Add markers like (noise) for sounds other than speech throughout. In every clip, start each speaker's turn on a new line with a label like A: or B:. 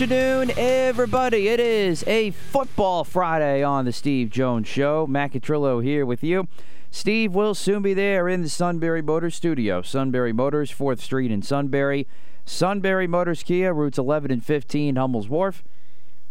A: Afternoon, everybody. It is a football Friday on the Steve Jones Show. Matt Catrillo here with you. Steve will soon be there in the Sunbury Motors studio. Sunbury Motors, 4th Street in Sunbury. Sunbury Motors Kia, routes 11 and 15, Hummel's Wharf.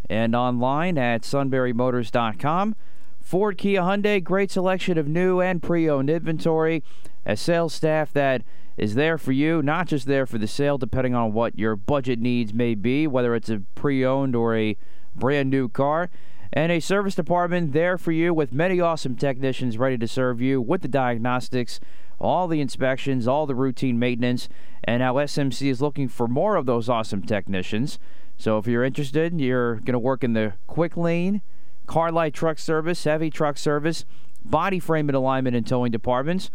A: And online at sunburymotors.com. Ford Kia Hyundai, great selection of new and pre owned inventory. A sales staff that is there for you, not just there for the sale, depending on what your budget needs may be, whether it's a pre owned or a brand new car. And a service department there for you with many awesome technicians ready to serve you with the diagnostics, all the inspections, all the routine maintenance. And now SMC is looking for more of those awesome technicians. So if you're interested, you're going to work in the quick lane, car light truck service, heavy truck service, body frame and alignment and towing departments.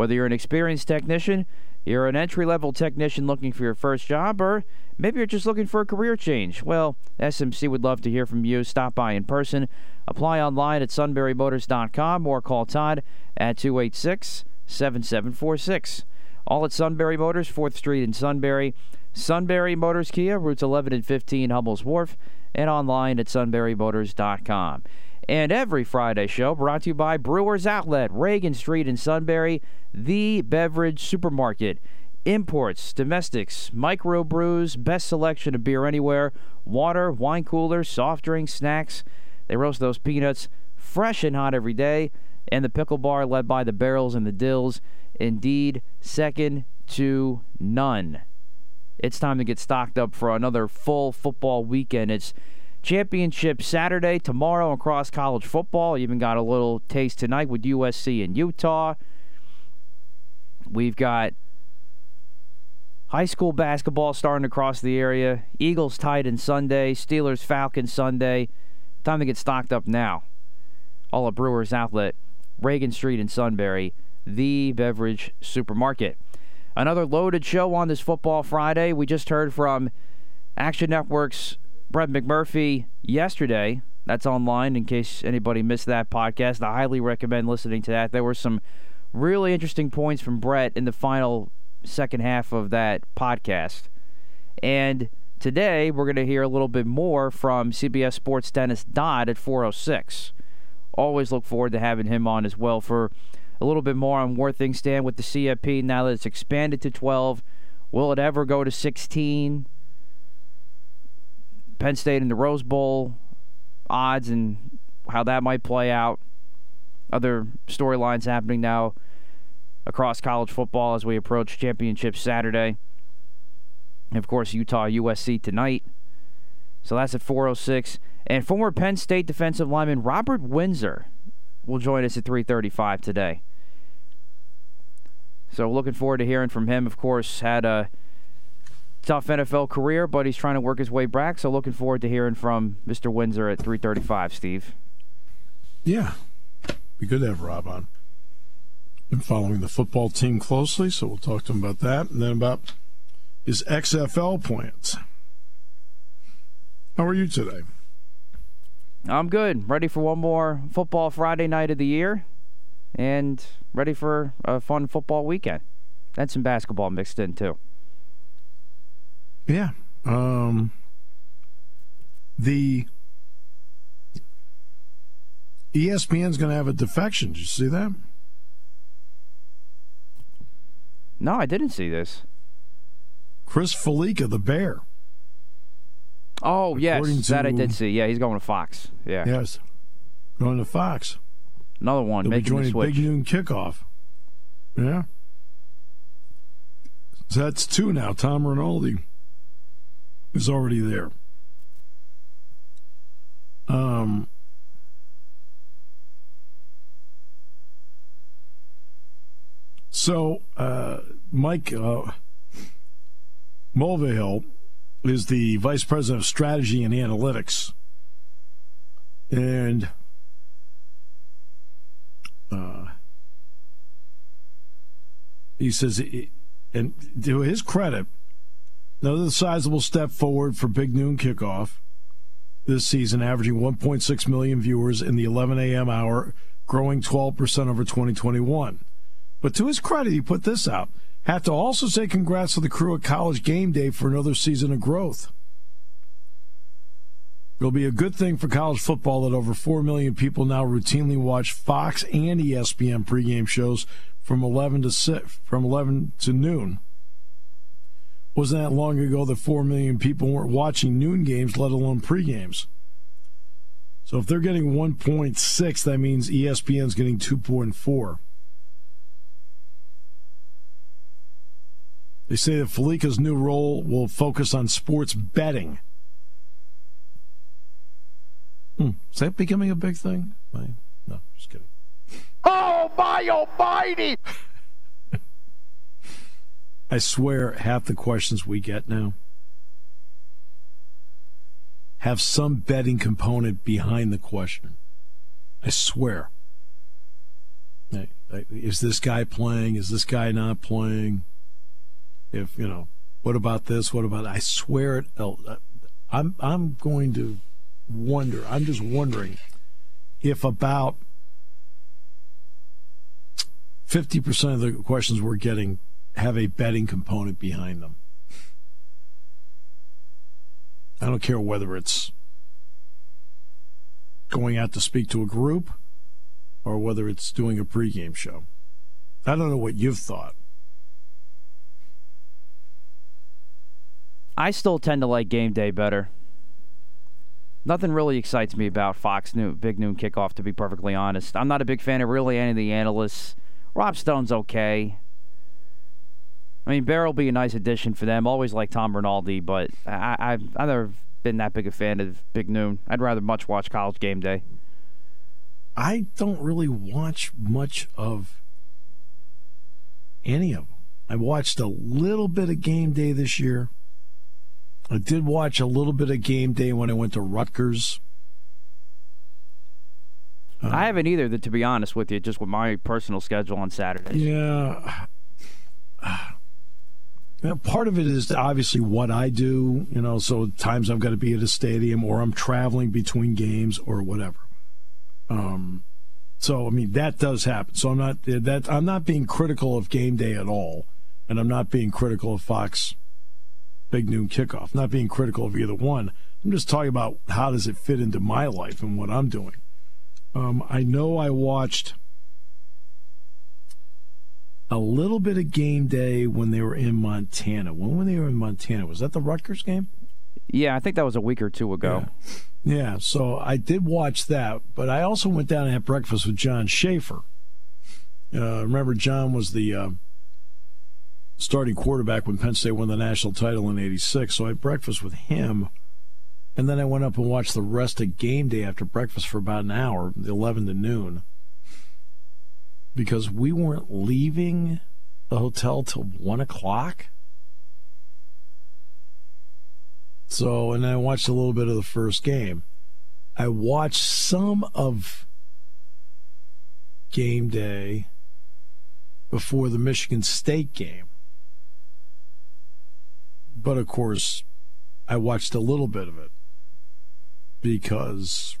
A: Whether you're an experienced technician, you're an entry level technician looking for your first job, or maybe you're just looking for a career change, well, SMC would love to hear from you. Stop by in person. Apply online at sunburymotors.com or call Todd at 286 7746. All at Sunbury Motors, 4th Street in Sunbury. Sunbury Motors Kia, routes 11 and 15, Hummel's Wharf, and online at sunburymotors.com. And every Friday show brought to you by Brewers Outlet, Reagan Street in Sunbury, the beverage supermarket. Imports, domestics, micro brews, best selection of beer anywhere, water, wine coolers, soft drinks, snacks. They roast those peanuts fresh and hot every day. And the pickle bar led by the barrels and the dills. Indeed, second to none. It's time to get stocked up for another full football weekend. It's championship Saturday, tomorrow across college football. Even got a little taste tonight with USC and Utah. We've got high school basketball starting across the area. Eagles Titans Sunday, Steelers Falcons Sunday. Time to get stocked up now. All at Brewers Outlet, Reagan Street in Sunbury, the beverage supermarket. Another loaded show on this football Friday. We just heard from Action Network's Brett McMurphy yesterday. That's online in case anybody missed that podcast. I highly recommend listening to that. There were some really interesting points from Brett in the final second half of that podcast. And today we're going to hear a little bit more from CBS Sports Dennis Dodd at 406. Always look forward to having him on as well for a little bit more on where things stand with the CFP now that it's expanded to 12. Will it ever go to 16? Penn State in the Rose Bowl odds and how that might play out. Other storylines happening now across college football as we approach championship Saturday. And of course, Utah USC tonight. So that's at 406. And former Penn State defensive lineman Robert Windsor will join us at 335 today. So looking forward to hearing from him. Of course, had a tough NFL career, but he's trying to work his way back. So looking forward to hearing from Mr. Windsor at 335, Steve.
B: Yeah, be good to have Rob on. Been following the football team closely, so we'll talk to him about that, and then about his XFL plans. How are you today?
A: I'm good. Ready for one more football Friday night of the year, and ready for a fun football weekend. And some basketball mixed in too.
B: Yeah. Um, the ESPN's going to have a defection. Did you see that?
A: No, I didn't see this.
B: Chris Fallica, the Bear.
A: Oh yes,
B: According
A: that I did see. Yeah, he's going to Fox. Yeah,
B: Yes, going to Fox.
A: another one
B: be
A: making the
B: joining. Big Noon Kickoff. Yeah. So that's two now. Tom Rinaldi is already there. Um, so uh, Mike uh, Mulvihill is the vice president of strategy and analytics, and uh, he says, and to his credit, another sizable step forward for Big Noon Kickoff this season, averaging 1.6 million viewers in the 11 a.m. hour, growing 12% over 2021. But to his credit, he put this out. Have to also say congrats to the crew at College Game Day for another season of growth. It'll be a good thing for college football that over 4 million people now routinely watch Fox and ESPN pregame shows from 11 to 6, from 11 to noon. Wasn't that long ago that 4 million people weren't watching noon games, let alone pregames? So if they're getting 1.6, that means ESPN's getting 2.4. They say that Fallica's new role will focus on sports betting. Hmm. Is that becoming a big thing? No, just kidding.
C: Oh my almighty!
B: I swear, half the questions we get now have some betting component behind the question. I swear. Is this guy playing? Is this guy not playing? If you know, what about this? What about? I swear it. uh, I'm I'm going to wonder. I'm just wondering if about fifty percent of the questions we're getting have a betting component behind them. I don't care whether it's going out to speak to a group or whether it's doing a pregame show. I don't know what you've thought.
A: I still tend to like game day better. Nothing really excites me about Fox Noon, Big Noon Kickoff, to be perfectly honest. I'm not a big fan of really any of the analysts. Rob Stone's okay. I mean, Bear will be a nice addition for them. Always like Tom Rinaldi, but I, I've, I've never been that big a fan of Big Noon. I'd rather much watch College Game Day.
B: I don't really watch much of any of them. I watched a little bit of game day this year. I did watch a little bit of game day when I went to Rutgers.
A: Uh, I haven't either, th- to be honest with you, just with my personal schedule on Saturdays.
B: Yeah. Yeah, part of it is obviously what I do, you know, so times I've got to be at a stadium or I'm traveling between games or whatever. Um so I mean that does happen. So I'm not that I'm not being critical of game day at all and I'm not being critical of Fox Big Noon Kickoff. not being critical of either one. I'm just talking about how does it fit into my life and what I'm doing. Um, I know I watched a little bit of game day when they were in Montana. When were they were in Montana? Was that the Rutgers game?
A: Yeah, I think that was a week or two ago.
B: Yeah, so I did watch that, but I also went down and had breakfast with John Shaffer. Uh, remember, John was the uh, starting quarterback when Penn State won the national title in '86. So I had breakfast with him, and then I went up and watched the rest of game day after breakfast for about an hour, 11 to noon, because we weren't leaving the hotel till one o'clock. So, and I watched a little bit of the first game. I watched some of game day before the Michigan State game. But of course, I watched a little bit of it because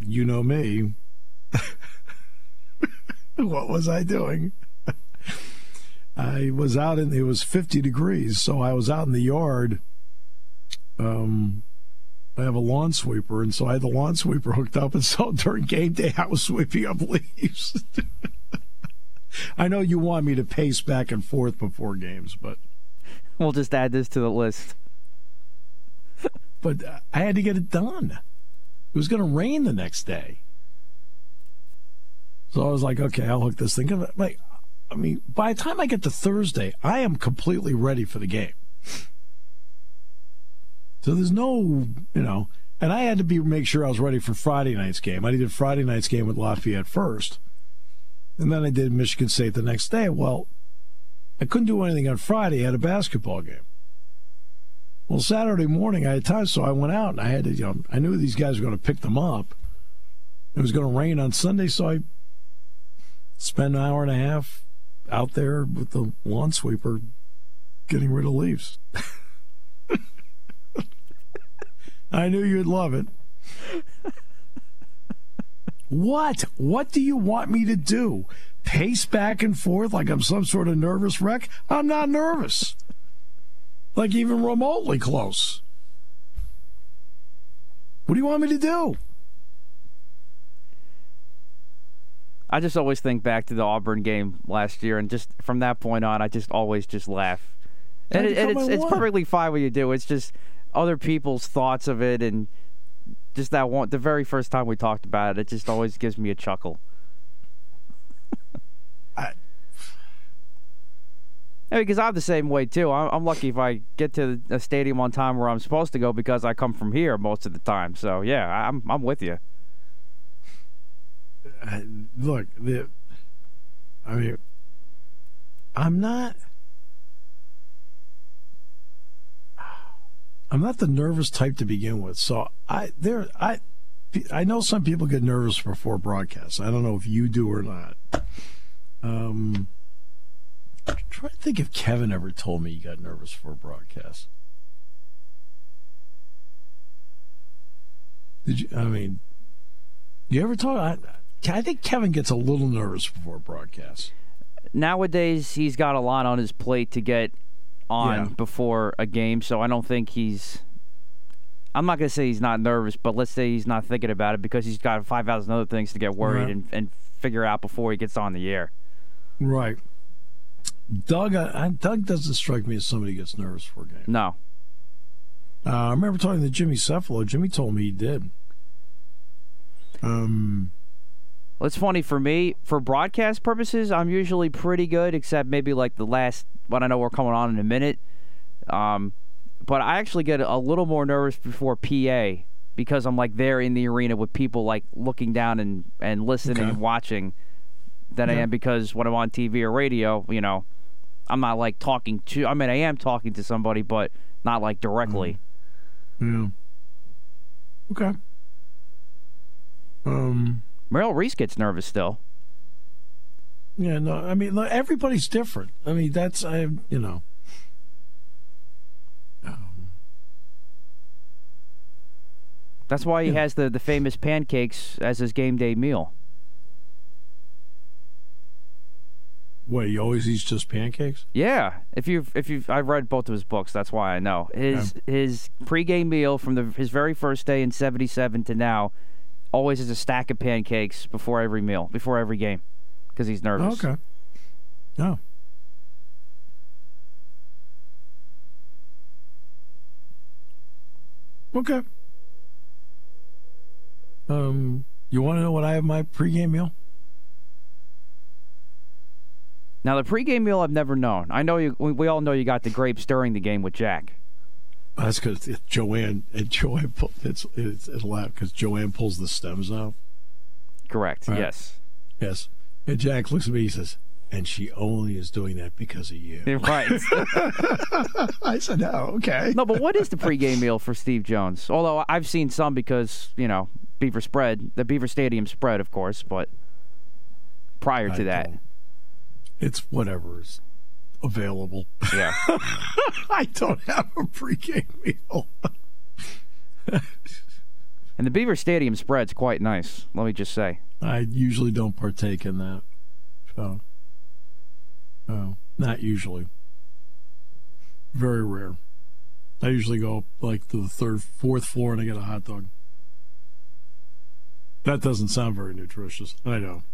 B: you know me. (laughs) (laughs) what was I doing? I was out in it was 50 degrees, so I was out in the yard um, I have a lawn sweeper, and so I had the lawn sweeper hooked up, and so (laughs) during game day, I was sweeping up leaves. (laughs) I know you want me to pace back and forth before games, but
A: We'll just add this to the list.
B: but I had to get it done. It was going to rain the next day. So I was like, okay, I'll hook this thing. Like, I mean, by the time I get to Thursday, I am completely ready for the game. So there's no, you know, and I had to be make sure I was ready for Friday night's game. I did Friday night's game with Lafayette first, and then I did Michigan State the next day. Well, I couldn't do anything on Friday. I had a basketball game. Well, Saturday morning I had time, so I went out and I had to, you know, I knew these guys were going to pick them up. It was going to rain on Sunday, so I spent an hour and a half out there with the lawn sweeper getting rid of leaves. (laughs) I knew you'd love it. what? What do you want me to do? Pace back and forth like I'm some sort of nervous wreck? I'm not nervous. Like even remotely close. What do you want me to do?
A: I just always think back to the Auburn game last year, and just from that point on, I just always just laugh. And, it, and it's, it's perfectly fine what you do. It's just other people's thoughts of it, and just that one. The very first time we talked about it, it just always gives me a chuckle. (laughs) I, because I'm the same way too. I'm, I'm, lucky if I get to a stadium on time where I'm supposed to go because I come from here most of the time. So yeah, I'm I'm with you
B: look, the, I mean, I'm not. I'm not the nervous type to begin with. So I there I I know some people get nervous before broadcasts. I don't know if you do or not. Um, trying to think if Kevin ever told me he got nervous for a broadcast. Did you? I mean, you ever talk? I, I think Kevin gets a little nervous before broadcast.
A: Nowadays, he's got a lot on his plate to get on yeah. before a game, so I don't think he's. I'm not going to say he's not nervous, but let's say he's not thinking about it because he's got 5,000 other things to get worried right. and, and figure out before he gets on the air.
B: Right. Doug, I, Doug doesn't strike me as somebody who gets nervous for a game.
A: No.
B: Uh, I remember talking to Jimmy Cefalo. Jimmy told me he did. Um,
A: it's funny for me for broadcast purposes. I'm usually pretty good, except maybe like the last. But I know we're coming on in a minute. Um, but I actually get a little more nervous before PA because I'm like there in the arena with people like looking down and and listening okay. and watching than yeah. I am because when I'm on TV or radio, you know, I'm not like talking to. I mean, I am talking to somebody, but not like directly.
B: Mm. Yeah. Okay. Um.
A: Merrill Reese gets nervous still.
B: Yeah, no, I mean everybody's different. I mean that's I you know. Um,
A: that's why he yeah. has the the famous pancakes as his game day meal.
B: What he always eats just pancakes?
A: Yeah, if you've if you've I've read both of his books, that's why I know his yeah. his pregame meal from the his very first day in '77 to now always has a stack of pancakes before every meal, before every game, because he's nervous.
B: okay. Oh. Okay. Um, you want to know what I have my pregame meal?
A: Now the pregame meal I've never known. I know you. We all know you got the grapes during the game with Jack.
B: That's because Joanne and Joanne it's it's, it's loud because Joanne pulls the stems out.
A: Correct. Right? Yes.
B: Yes. And Jack looks at me. He says, "And she only is doing that because of you." (laughs)
A: Right. (laughs)
B: I said, "No, okay."
A: No, but what is the pregame meal for Steve Jones? Although I've seen some because you know Beaver spread, the Beaver Stadium spread, of course, but prior to I that,
B: it's whatever's available.
A: Yeah. (laughs)
B: I don't have a pregame meal.
A: and the Beaver Stadium spread's quite nice, let me just say.
B: I usually don't partake in that. So, no, not usually. Very rare. I usually go up like to the third, fourth floor and I get a hot dog. That doesn't sound very nutritious. I know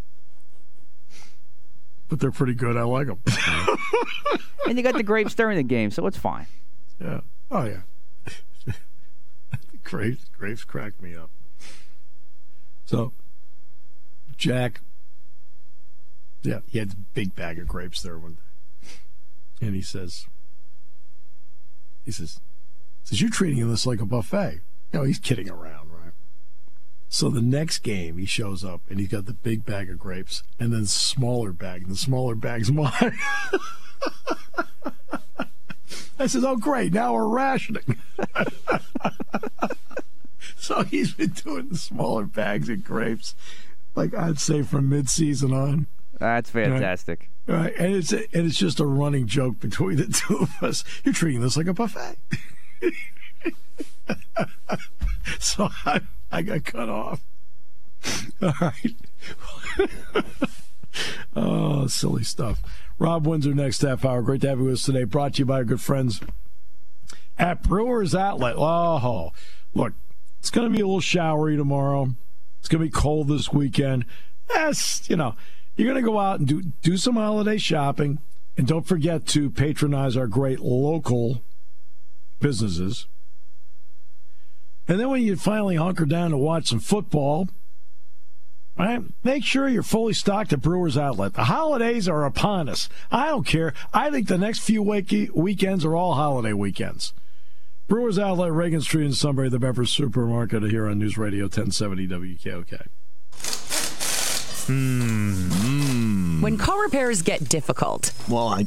B: but they're pretty good. I like them. (laughs) (laughs)
A: and you got the grapes during the game, so it's fine.
B: Yeah. Oh yeah. (laughs) grapes, grapes cracked me up. So, Jack, yeah, he had a big bag of grapes there one day, and he says, he says, says you're treating this like a buffet. You know, he's kidding around? So the next game, he shows up and he's got the big bag of grapes and then smaller bag. And the smaller bag's (laughs) mine. I says, "Oh, great! Now we're rationing." (laughs) so he's been doing the smaller bags of grapes, like I'd say from mid-season on.
A: That's fantastic.
B: Right, right. and it's and it's just a running joke between the (laughs) two of us. You're treating this like a buffet. so I, I got cut off. (laughs) All right. (laughs) oh, silly stuff. Rob Windsor next half hour. Great to have you with us today. Brought to you by our good friends at Brewers Outlet. Oh, look, it's going to be a little showery tomorrow. It's going to be cold this weekend. Yes, you know, you're going to go out and do do some holiday shopping, and don't forget to patronize our great local businesses. And then when you finally hunker down to watch some football, right? Make sure you're fully stocked at Brewers Outlet. The holidays are upon us. I don't care. I think the next few week- weekends are all holiday weekends. Brewers Outlet, Reagan Street in Sunbury, the Beverage Supermarket here on News Radio 1070 WKOK. Hmm.
D: When car repairs get difficult,
E: Well, I,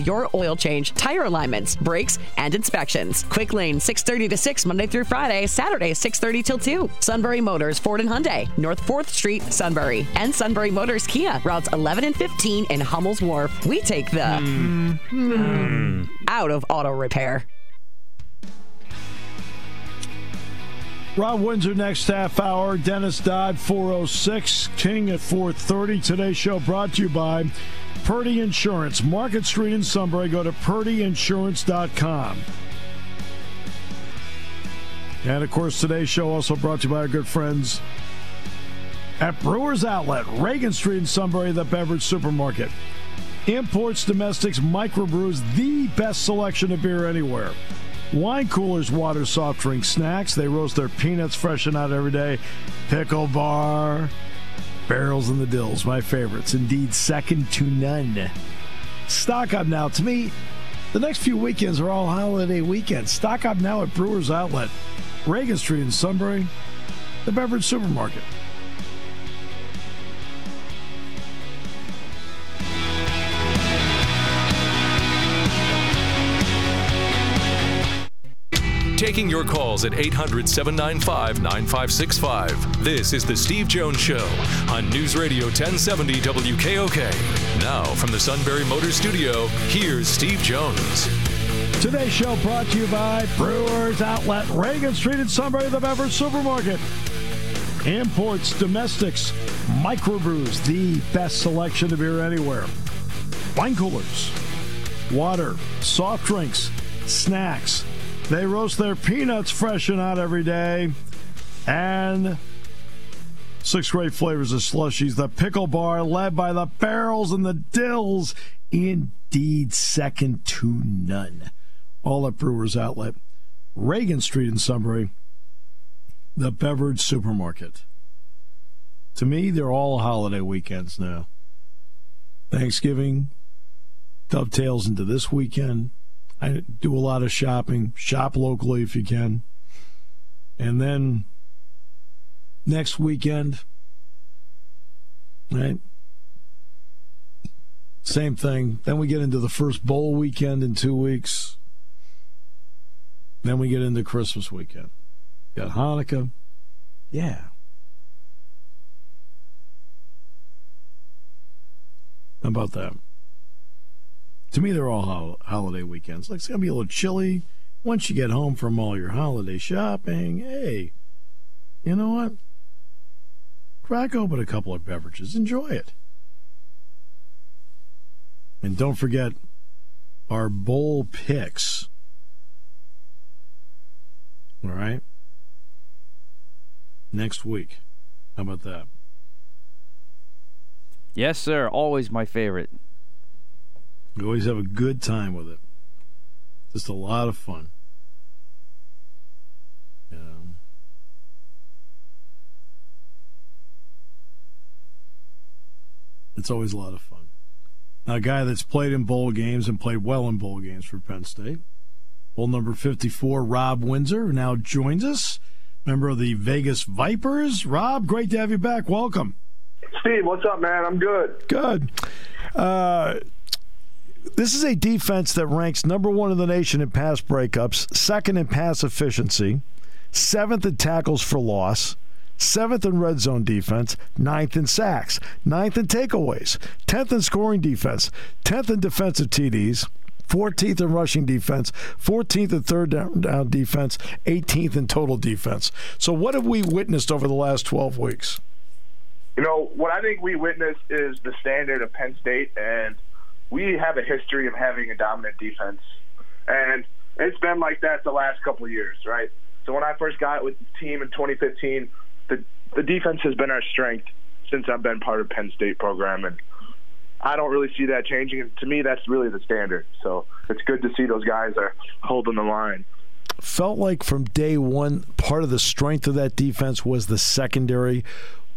D: your oil change, tire alignments, brakes, and inspections. Quick Lane 6:30 to 6 Monday through Friday, Saturday 6:30 till 2. Sunbury Motors Ford and Hyundai, North 4th Street, Sunbury, and Sunbury Motors Kia, routes 11 and 15 in Hummel's Wharf. We take the out of auto repair.
B: Rob Windsor next half hour. Dennis Dodd 406. King at 430. Today's show brought to you by Purdy Insurance. Market Street in Sunbury. Go to purdyinsurance.com. And of course, today's show also brought to you by our good friends at Brewers Outlet, Reagan Street in Sunbury, the beverage supermarket. Imports, domestics, microbrews, the best selection of beer anywhere. Wine coolers, water, soft drinks, snacks. They roast their peanuts fresh and out every day. Pickle bar, barrels and the dills, my favorites. Indeed, second to none. Stock up now. To me, the next few weekends are all holiday weekends. Stock up now at Brewers Outlet, Reagan Street in Sunbury, the beverage supermarket.
F: Taking your calls at 800 795 9565. This is The Steve Jones Show on News Radio 1070 WKOK. Now, from the Sunbury Motor Studio, here's Steve Jones.
B: Today's show brought to you by Brewers Outlet, Reagan Street in Sunbury, the beverage supermarket. Imports, domestics, microbrews, the best selection of beer anywhere. Wine coolers, water, soft drinks, snacks. They roast their peanuts fresh and out every day. And six great flavors of slushies. The pickle bar, led by the barrels and the dills. Indeed, second to none. All at Brewers Outlet, Reagan Street in Sunbury, the beverage supermarket. To me, they're all holiday weekends now. Thanksgiving dovetails into this weekend. I do a lot of shopping. Shop locally if you can. And then next weekend, right? Same thing. Then we get into the first bowl weekend in two weeks. Then we get into Christmas weekend. Got Hanukkah. Yeah. How about that? To me, they're all ho- holiday weekends. Like it's gonna be a little chilly. Once you get home from all your holiday shopping, hey, you know what? Crack open a couple of beverages. Enjoy it. And don't forget our bowl picks. All right? Next week. How about that?
A: Yes, sir. Always my favorite.
B: We always have a good time with it. Just a lot of fun. Yeah. It's always a lot of fun. Now, a guy that's played in bowl games and played well in bowl games for Penn State. Bowl number 54, Rob Windsor, now joins us. Member of the Vegas Vipers. Rob, great to have you back. Welcome.
G: Steve, what's up, man? I'm good.
B: Good. Uh, this is a defense that ranks number one in the nation in pass breakups, second in pass efficiency, seventh in tackles for loss, seventh in red zone defense, ninth in sacks, ninth in takeaways, tenth in scoring defense, tenth in defensive TDs. 14th in rushing defense, 14th in third down defense, 18th in total defense. So, what have we witnessed over the last 12 weeks?
G: You know, what I think we witnessed is the standard of Penn State, and we have a history of having a dominant defense. And it's been like that the last couple of years, right? So when I first got with the team in 2015, the the defense has been our strength since I've been part of Penn State program, and I don't really see that changing. And to me, that's really the standard. So it's good to see those guys are holding the line.
B: Felt like from day one, part of the strength of that defense was the secondary.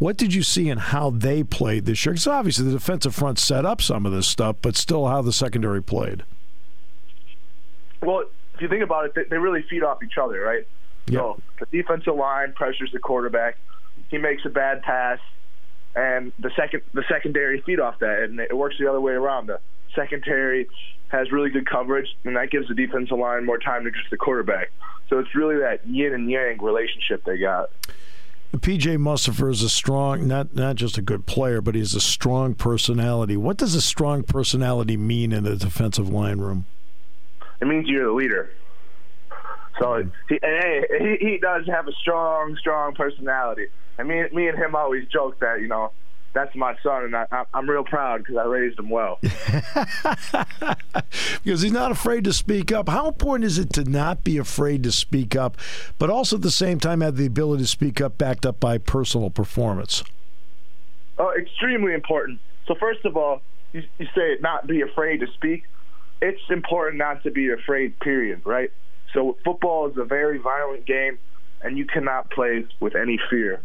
B: What did you see in how they played this year? Because obviously the defensive front set up some of this stuff, but still how the secondary played.
G: Well, if you think about it, they really feed off each other, right?
B: Yep.
G: So the defensive line pressures the quarterback. He makes a bad pass, and the second the secondary feed off that, and it works the other way around. The secondary has really good coverage, and that gives the defensive line more time to just the quarterback. So it's really that yin and yang relationship they got.
B: PJ Mustipher is a strong, not not just a good player, but he's a strong personality. What does a strong personality mean in a defensive line room?
G: It means you're the leader. So he, he, he does have a strong, strong personality. I mean, me and him always joke that you know that's my son, and I, I'm real proud because I raised him well. (laughs)
B: because he's not afraid to speak up. How important is it to not be afraid to speak up, but also at the same time have the ability to speak up backed up by personal performance?
G: Oh, extremely important. So first of all, you, you say not be afraid to speak. It's important not to be afraid. Period. Right. So football is a very violent game, and you cannot play with any fear.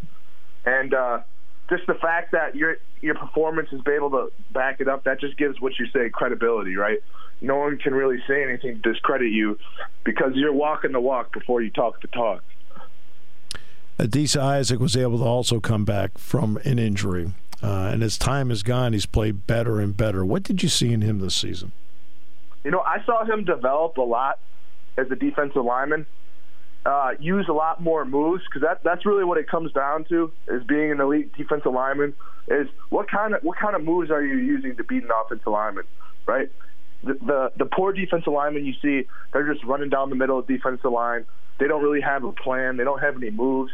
G: And uh, just the fact that your your performance has been able to back it up, that just gives what you say credibility, right? No one can really say anything to discredit you because you're walking the walk before you talk the talk.
B: Adisa Isaac was able to also come back from an injury, uh, and as time has gone, he's played better and better. What did you see in him this season?
G: You know, I saw him develop a lot as a defensive lineman uh, use a lot more moves because that that's really what it comes down to is being an elite defensive lineman is what kind of what kind of moves are you using to beat an offensive lineman, right? The, the the poor defensive linemen you see they're just running down the middle of the defensive line. They don't really have a plan. They don't have any moves.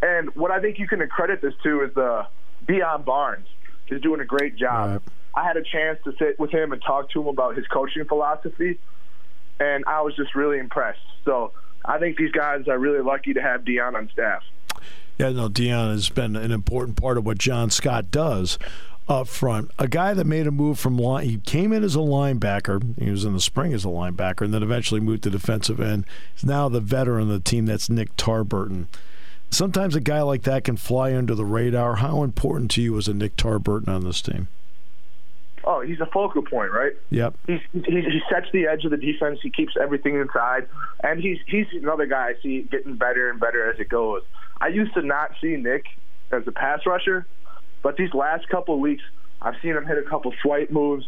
G: And what I think you can accredit this to is the Deion Barnes is doing a great job.
B: Right.
G: I had a chance to sit with him and talk to him about his coaching philosophy, and I was just really impressed. So I think these guys are really lucky to have Deion on staff.
B: Yeah, no, Deion has been an important part of what John Scott does up front. A guy that made a move from line, he came in as a linebacker. He was in the spring as a linebacker, and then eventually moved to defensive end. He's now the veteran of the team. That's Nick Tarburton. Sometimes a guy like that can fly under the radar. How important to you is a Nick Tarburton on this team?
G: Oh, he's a focal point, right?
B: Yep.
G: He's, he, he sets the edge of the defense. He keeps everything inside, and he's he's another guy I see getting better and better as it goes. I used to not see Nick as a pass rusher, but these last couple of weeks, I've seen him hit a couple swipe moves.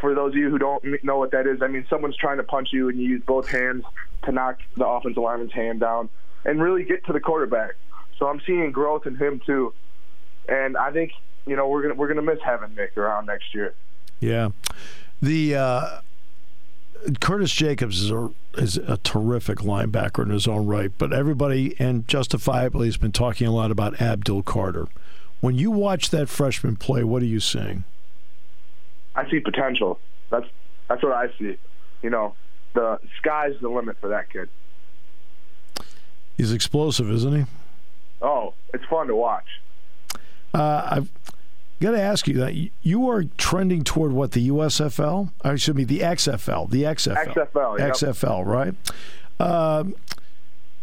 G: For those of you who don't know what that is, I mean someone's trying to punch you and you use both hands to knock the offensive lineman's hand down and really get to the quarterback. So I'm seeing growth in him too, and I think you know we're gonna we're gonna miss having Nick around next year.
B: Yeah. The uh, Curtis Jacobs is a is a terrific linebacker in his own right, but everybody and justifiably has been talking a lot about Abdul Carter. When you watch that freshman play, what are you seeing?
G: I see potential. That's that's what I see. You know, the sky's the limit for that kid.
B: He's explosive, isn't he?
G: Oh, it's fun to watch.
B: Uh, I've got to ask you that you are trending toward what the USFL, I should be the XFL, the XFL,
G: XFL, yep.
B: XFL, right? Um,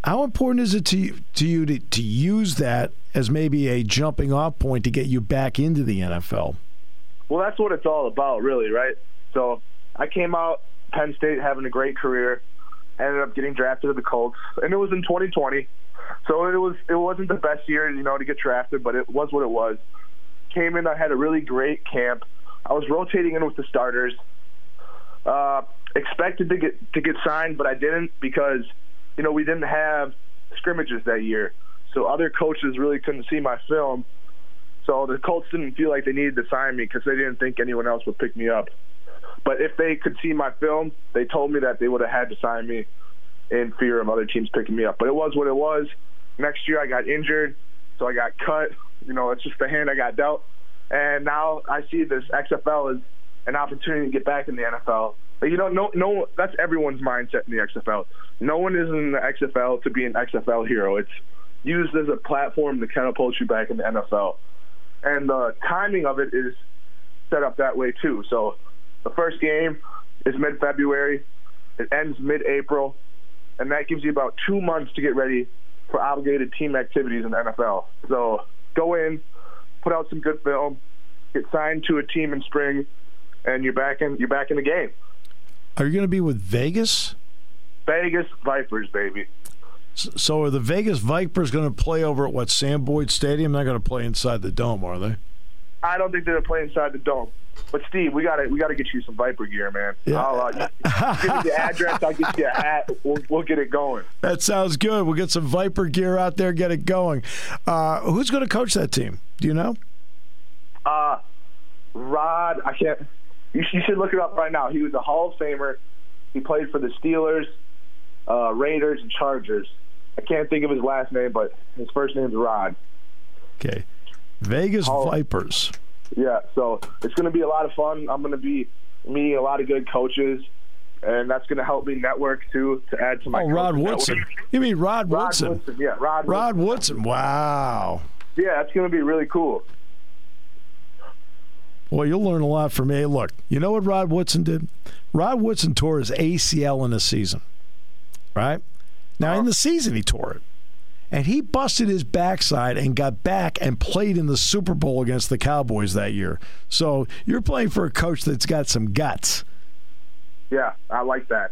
B: how important is it to you, to you to, to use that as maybe a jumping off point to get you back into the NFL?
G: Well, that's what it's all about, really, right? So I came out Penn State having a great career, ended up getting drafted to the Colts, and it was in 2020. So it was it wasn't the best year, you know, to get drafted, but it was what it was. Came in, I had a really great camp. I was rotating in with the starters. Uh, expected to get to get signed, but I didn't because you know we didn't have scrimmages that year, so other coaches really couldn't see my film. So the Colts didn't feel like they needed to sign me because they didn't think anyone else would pick me up. But if they could see my film, they told me that they would have had to sign me in fear of other teams picking me up. But it was what it was. Next year I got injured, so I got cut. You know, it's just the hand I got dealt. And now I see this XFL as an opportunity to get back in the NFL. But you know, no, no, that's everyone's mindset in the XFL. No one is in the XFL to be an XFL hero. It's used as a platform to catapult you back in the NFL. And the timing of it is set up that way too. So the first game is mid-February. It ends mid-April, and that gives you about two months to get ready for obligated team activities in the NFL. So go in, put out some good film, get signed to a team in spring, and you're back in you're back in the game.
B: Are you going to be with Vegas?
G: Vegas Vipers, baby.
B: So are the Vegas Vipers going to play over at what Sam Boyd Stadium? They're going to play inside the dome, are they?
G: I don't think they're going to play inside the dome. But Steve, we gotta we gotta get you some Viper gear, man.
B: Yeah.
G: I'll, uh, give me the address. I'll get you a hat. We'll, we'll get it going.
B: That sounds good. We'll get some Viper gear out there, get it going. Uh, who's going to coach that team? Do you know?
G: Uh, Rod. I can't. You, you should look it up right now. He was a Hall of Famer. He played for the Steelers, uh, Raiders, and Chargers. I can't think of his last name, but his first name's Rod.
B: Okay. Vegas
G: Hall-
B: Vipers.
G: Yeah, so it's going to be a lot of fun. I'm going to be meeting a lot of good coaches, and that's going to help me network too to add to my.
B: Oh, Rod Woodson.
G: network.
B: You mean Rod,
G: Rod
B: Woodson?
G: Woodson, yeah, Rod.
B: Rod
G: Woodson.
B: Woodson. Wow.
G: Yeah, that's going to be really cool.
B: Well, you'll learn a lot from me. Look, you know what Rod Woodson did? Rod Woodson tore his ACL in a season, right? Now, in uh-huh. the season, he tore it. And he busted his backside and got back and played in the Super Bowl against the Cowboys that year. So you're playing for a coach that's got some guts.
G: Yeah, I like that.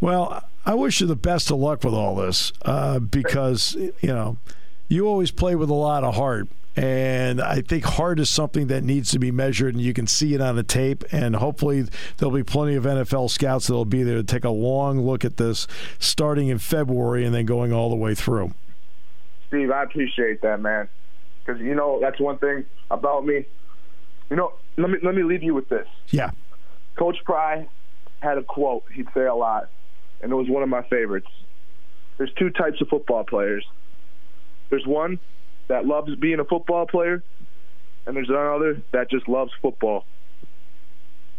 B: Well, I wish you the best of luck with all this uh, because, you know, you always play with a lot of heart. And I think heart is something that needs to be measured, and you can see it on the tape. And hopefully, there'll be plenty of NFL scouts that'll be there to take a long look at this starting in February and then going all the way through.
G: Steve, I appreciate that, man. Because you know that's one thing about me. You know, let me let me leave you with this.
B: Yeah.
G: Coach Pry had a quote he'd say a lot, and it was one of my favorites. There's two types of football players. There's one that loves being a football player, and there's another that just loves football.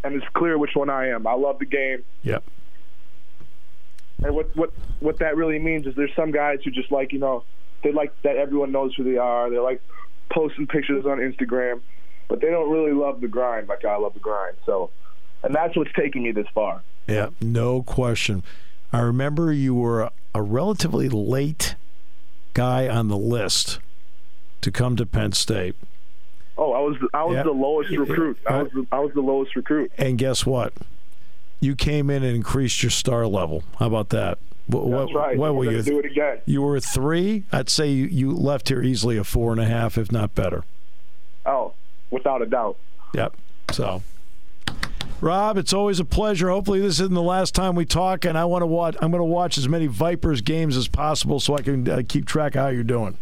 G: And it's clear which one I am. I love the game.
B: Yep.
G: And what what what that really means is there's some guys who just like you know they like that everyone knows who they are. They like posting pictures on Instagram, but they don't really love the grind like I love the grind. So, and that's what's taking me this far.
B: Yeah, no question. I remember you were a, a relatively late guy on the list to come to Penn State.
G: Oh, I was I was
B: Yeah.
G: the lowest recruit. I was the, I was the lowest recruit.
B: And guess what? You came in and increased your star level. How about that? What,
G: That's right.
B: what
G: We're
B: you?
G: do it again.
B: You were a three. I'd say you, you left here easily a four and a half, if not better.
G: Oh, without a doubt.
B: Yep. So, Rob, it's always a pleasure. Hopefully, this isn't the last time we talk, and I want to watch. I'm going to watch as many Vipers games as possible so I can uh, keep track of how you're doing.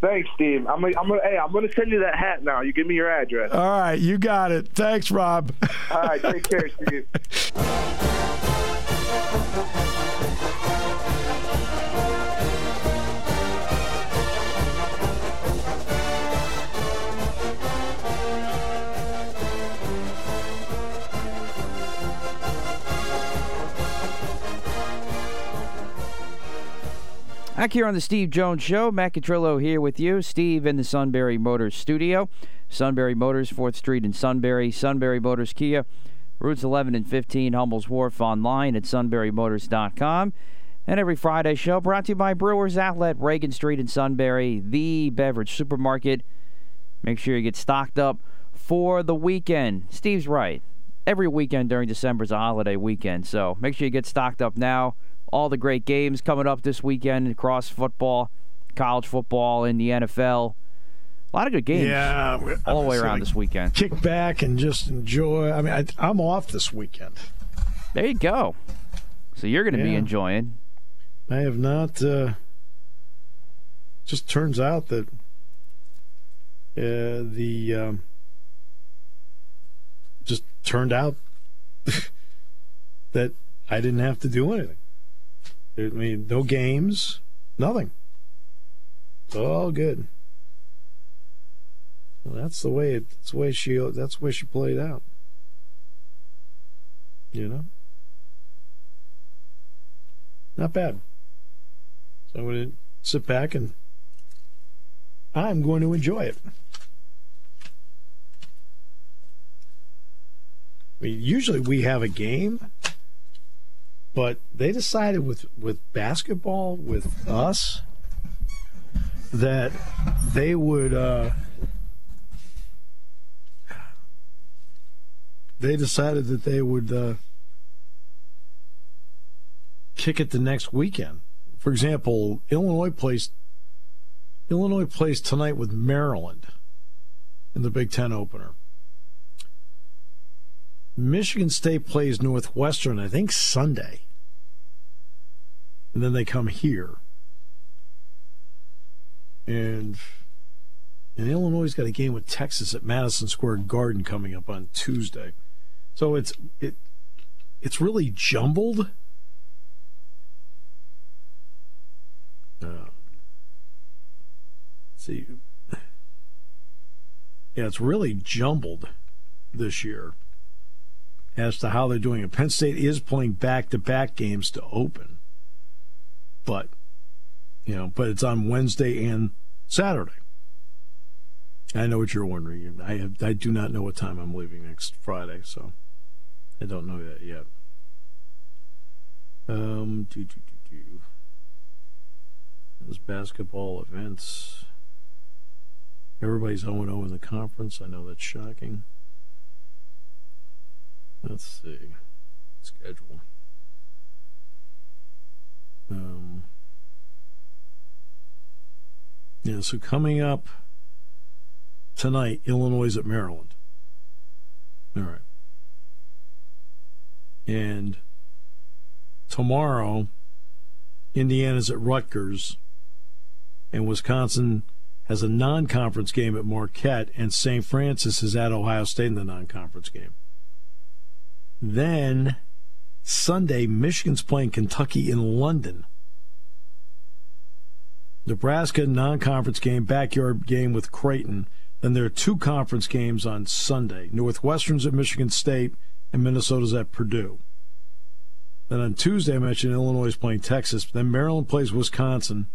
G: Thanks, Steve. I'm gonna, I'm gonna, hey, I'm gonna send you that hat now. You give me your address.
B: All right, you got it. Thanks, Rob.
G: All right, take care, Steve. (laughs)
A: Back here on the Steve Jones Show, Matt Catrillo here with you. Steve in the Sunbury Motors studio. Sunbury Motors, 4th Street in Sunbury. Sunbury Motors Kia, routes 11 and 15, Hummel's Wharf online at sunburymotors.com. And every Friday show brought to you by Brewers Outlet, Reagan Street in Sunbury, the beverage supermarket. Make sure you get stocked up for the weekend. Steve's right. Every weekend during December is a holiday weekend, so make sure you get stocked up now all the great games coming up this weekend across football, college football, in the NFL. A lot of good games.
B: Yeah,
A: all the way around this weekend.
B: Kick back and just enjoy. I mean, I, I'm off this weekend.
A: There you go. So you're going to be enjoying.
B: I have not. Uh, just turns out that uh, the um, just turned out (laughs) that I didn't have to do anything. I mean, no games, nothing. All good. Well, that's the way. It, that's the way she. That's the way she played out. You know. Not bad. So I'm going to sit back and I'm going to enjoy it. I mean, usually we have a game, but they decided with with basketball with us that they would. Uh, they decided that they would uh, kick it the next weekend. For example, Illinois plays Illinois plays tonight with Maryland in the Big Ten opener. Michigan State plays Northwestern, I think Sunday, and then they come here. And and Illinois got a game with Texas at Madison Square Garden coming up on Tuesday. So it's it it's really jumbled. Uh, see, yeah, it's really jumbled this year as to how they're doing it. Penn State is playing back-to-back games to open, but you know, but it's on Wednesday and Saturday. I know what you're wondering. I have, I do not know what time I'm leaving next Friday, so I don't know that yet. Um, do, do, do, do. Those basketball events. Everybody's 0 0 in the conference. I know that's shocking. Let's see. Schedule. Um, yeah, so coming up tonight, Illinois is at Maryland. All right. And tomorrow, Indiana's at Rutgers, and Wisconsin has a non conference game at Marquette, and St. Francis is at Ohio State in the non conference game. Then Sunday, Michigan's playing Kentucky in London. Nebraska non conference game, backyard game with Creighton. Then there are two conference games on Sunday. Northwestern's at Michigan State and Minnesota's at Purdue. Then on Tuesday, I mentioned Illinois is playing Texas. Then Maryland plays Wisconsin.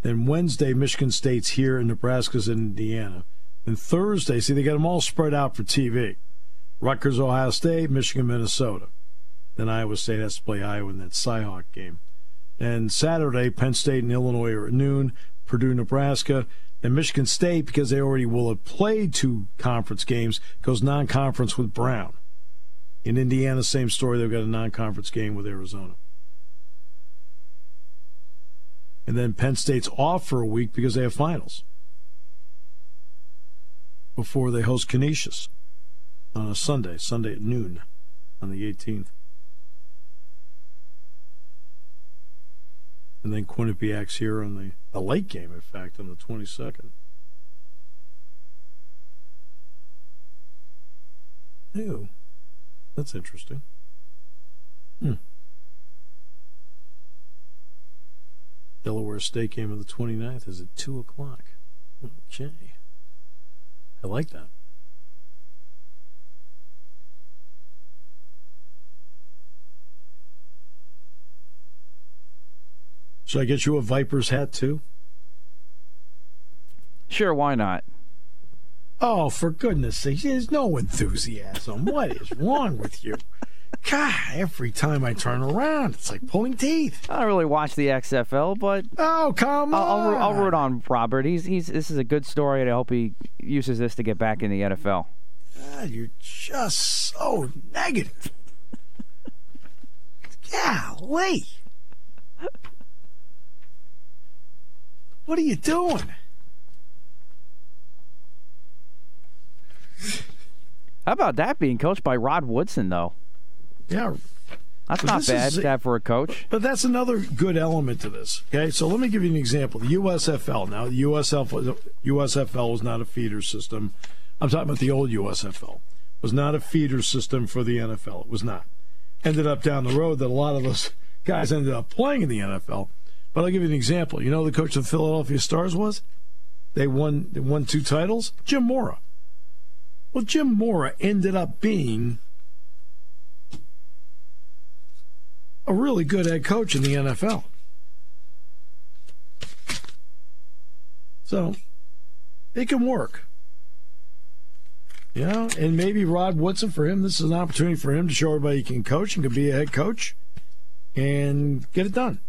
B: Then Wednesday, Michigan State's here and Nebraska's in Indiana. And Thursday, see, they got them all spread out for TV. Rutgers, Ohio State, Michigan, Minnesota. Then Iowa State has to play Iowa in that Cyhawk game. And Saturday, Penn State and Illinois are at noon, Purdue, Nebraska. And Michigan State, because they already will have played two conference games, goes non conference with Brown. In Indiana, same story. They've got a non conference game with Arizona. And then Penn State's off for a week because they have finals before they host Canisius on a Sunday, Sunday at noon on the 18th. And then Quinnipiac's here on the a late game, in fact, on the 22nd. Ew. That's interesting. Hmm. Delaware State game of the 29th is at 2 o'clock. Okay. I like that. Should I get you a Vipers hat too?
A: Sure, why not?
B: Oh, for goodness sake, there's no enthusiasm. What is wrong with you? God, every time I turn around, it's like pulling teeth.
A: I don't really watch the XFL, but
B: Oh, come
A: I'll,
B: on.
A: I'll, I'll root on Robert. He's he's this is a good story, and I hope he uses this to get back in the NFL.
B: God, you're just so negative. (laughs) Golly. What are you doing?
A: How about that being coached by Rod Woodson, though?
B: Yeah,
A: That's not bad
B: is-
A: for a coach.
B: But that's another good element to this. Okay, so let me give you an example. The USFL. Now, the USFL, USFL was not a feeder system. I'm talking about the old USFL. Was not a feeder system for the NFL. It was not. Ended up down the road that a lot of those guys ended up playing in the NFL. But I'll give you an example. You know the coach of the Philadelphia Stars was? They won. They won two titles. Jim Mora. Well, Jim Mora ended up being a really good head coach in the NFL. So it can work. You know, and maybe Rod Woodson for him, this is an opportunity for him to show everybody he can coach and can be a head coach and get it done.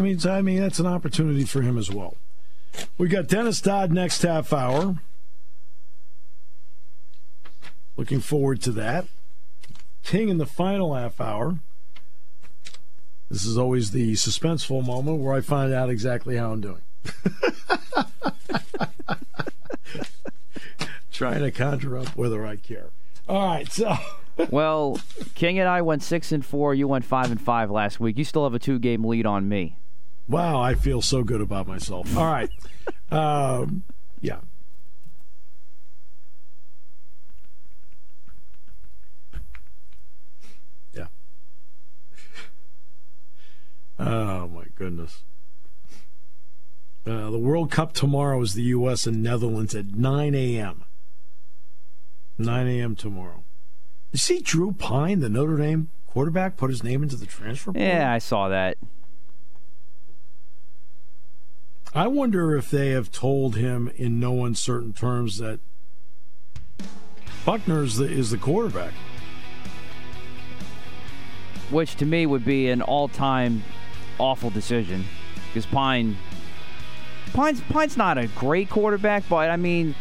B: I mean, I mean that's an opportunity for him as well. We got Dennis Dodd next half hour. Looking forward to that. King in the final half hour. This is always the suspenseful moment where I find out exactly how I'm doing. (laughs) Trying to conjure up whether I care. All right, so (laughs)
A: well, King and I went six and four. You went five and five last week. You still have a two-game lead on me.
B: Wow, I feel so good about myself. All right. Um, yeah. Yeah. Oh, my goodness. Uh, the World Cup tomorrow is the U.S. and Netherlands at 9 a.m. 9 a.m. tomorrow. You see Drew Pyne, the Notre Dame quarterback, put his name into the transfer?
A: Yeah, I saw that.
B: I wonder if they have told him in no uncertain terms that Buchner is the, is the quarterback.
A: Which to me would be an all-time awful decision because Pyne Pyne's Pyne's not a great quarterback, but I mean,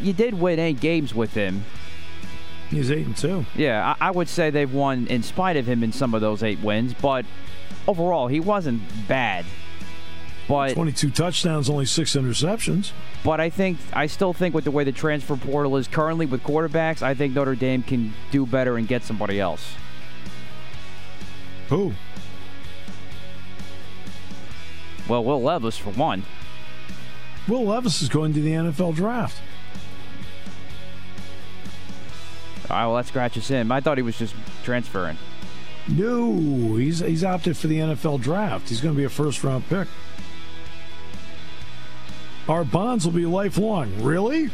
A: you did win eight games with him.
B: He's eight and two.
A: Yeah, I, I would say they've won in spite of him in some of those eight wins, but overall he wasn't bad. But
B: 22 touchdowns, only six interceptions.
A: But I think I still think with the way the transfer portal is currently with quarterbacks, I think Notre Dame can do better and get somebody else.
B: Who?
A: Well, Will Levis for one.
B: Will Levis is going to the NFL draft.
A: All right, well, that scratches him. I thought he was just transferring.
B: No, he's he's opted for the NFL draft. He's going to be a first round pick. Our bonds will be lifelong. Really?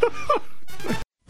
B: (laughs)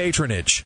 H: patronage.